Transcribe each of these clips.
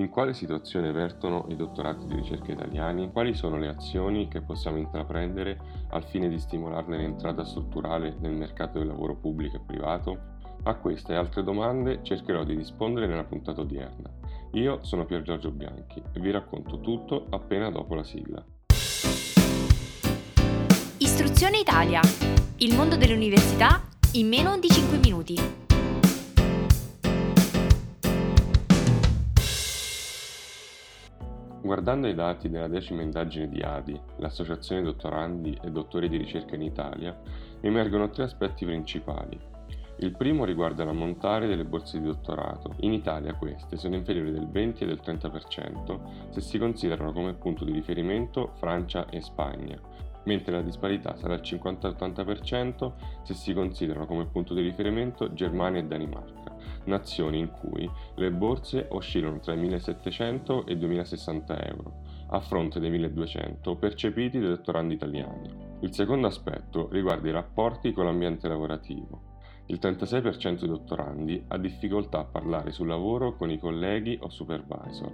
In quale situazione vertono i dottorati di ricerca italiani? Quali sono le azioni che possiamo intraprendere al fine di stimolarne l'entrata strutturale nel mercato del lavoro pubblico e privato? A queste e altre domande cercherò di rispondere nella puntata odierna. Io sono Pier Giorgio Bianchi e vi racconto tutto appena dopo la sigla. Istruzione Italia. Il mondo dell'università in meno di 5 minuti. Guardando i dati della decima indagine di ADI, l'Associazione Dottorandi e Dottori di Ricerca in Italia, emergono tre aspetti principali. Il primo riguarda l'ammontare delle borse di dottorato. In Italia queste sono inferiori del 20 e del 30% se si considerano come punto di riferimento Francia e Spagna, mentre la disparità sarà al 50-80% se si considerano come punto di riferimento Germania e Danimarca, nazioni in cui le borse oscillano tra i 1.700 e i 2.060 euro, a fronte dei 1.200 percepiti dai dottorandi italiani. Il secondo aspetto riguarda i rapporti con l'ambiente lavorativo. Il 36% dei dottorandi ha difficoltà a parlare sul lavoro con i colleghi o supervisor.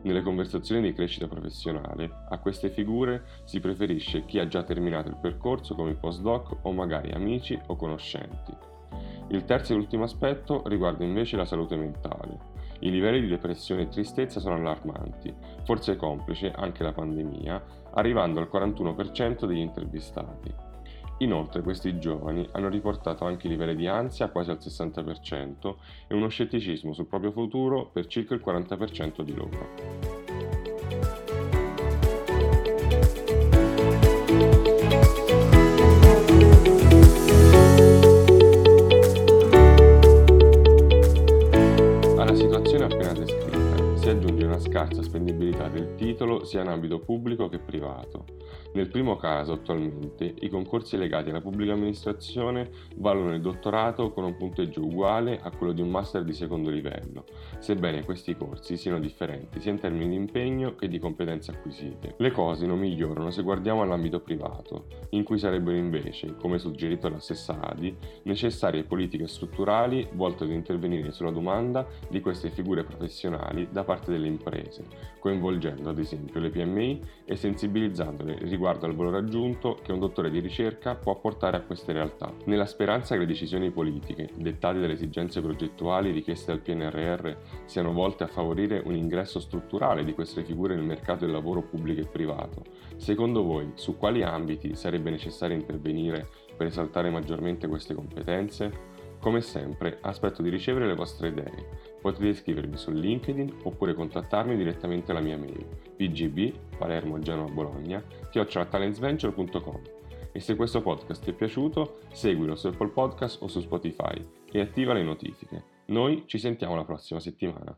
Nelle conversazioni di crescita professionale, a queste figure si preferisce chi ha già terminato il percorso come postdoc o magari amici o conoscenti. Il terzo e ultimo aspetto riguarda invece la salute mentale. I livelli di depressione e tristezza sono allarmanti, forse complice anche la pandemia, arrivando al 41% degli intervistati. Inoltre questi giovani hanno riportato anche livelli di ansia quasi al 60% e uno scetticismo sul proprio futuro per circa il 40% di loro. Scarsa spendibilità del titolo sia in ambito pubblico che privato nel primo caso, attualmente, i concorsi legati alla pubblica amministrazione valgono il dottorato con un punteggio uguale a quello di un master di secondo livello, sebbene questi corsi siano differenti sia in termini di impegno che di competenze acquisite. Le cose non migliorano se guardiamo all'ambito privato, in cui sarebbero invece, come suggerito dalla stessa ADI, necessarie politiche strutturali volte ad intervenire sulla domanda di queste figure professionali da parte delle imprese, coinvolgendo ad esempio le PMI e sensibilizzandole riguardo al valore aggiunto che un dottore di ricerca può apportare a queste realtà. Nella speranza che le decisioni politiche, dettate dalle esigenze progettuali richieste dal PNRR, siano volte a favorire un ingresso strutturale di queste figure nel mercato del lavoro pubblico e privato, secondo voi su quali ambiti sarebbe necessario intervenire per esaltare maggiormente queste competenze? Come sempre, aspetto di ricevere le vostre idee. Potete iscrivervi su LinkedIn oppure contattarmi direttamente alla mia mail pgb palermo genova bologna chiocciolatalentsventure.com e se questo podcast ti è piaciuto seguilo su Apple Podcast o su Spotify e attiva le notifiche. Noi ci sentiamo la prossima settimana.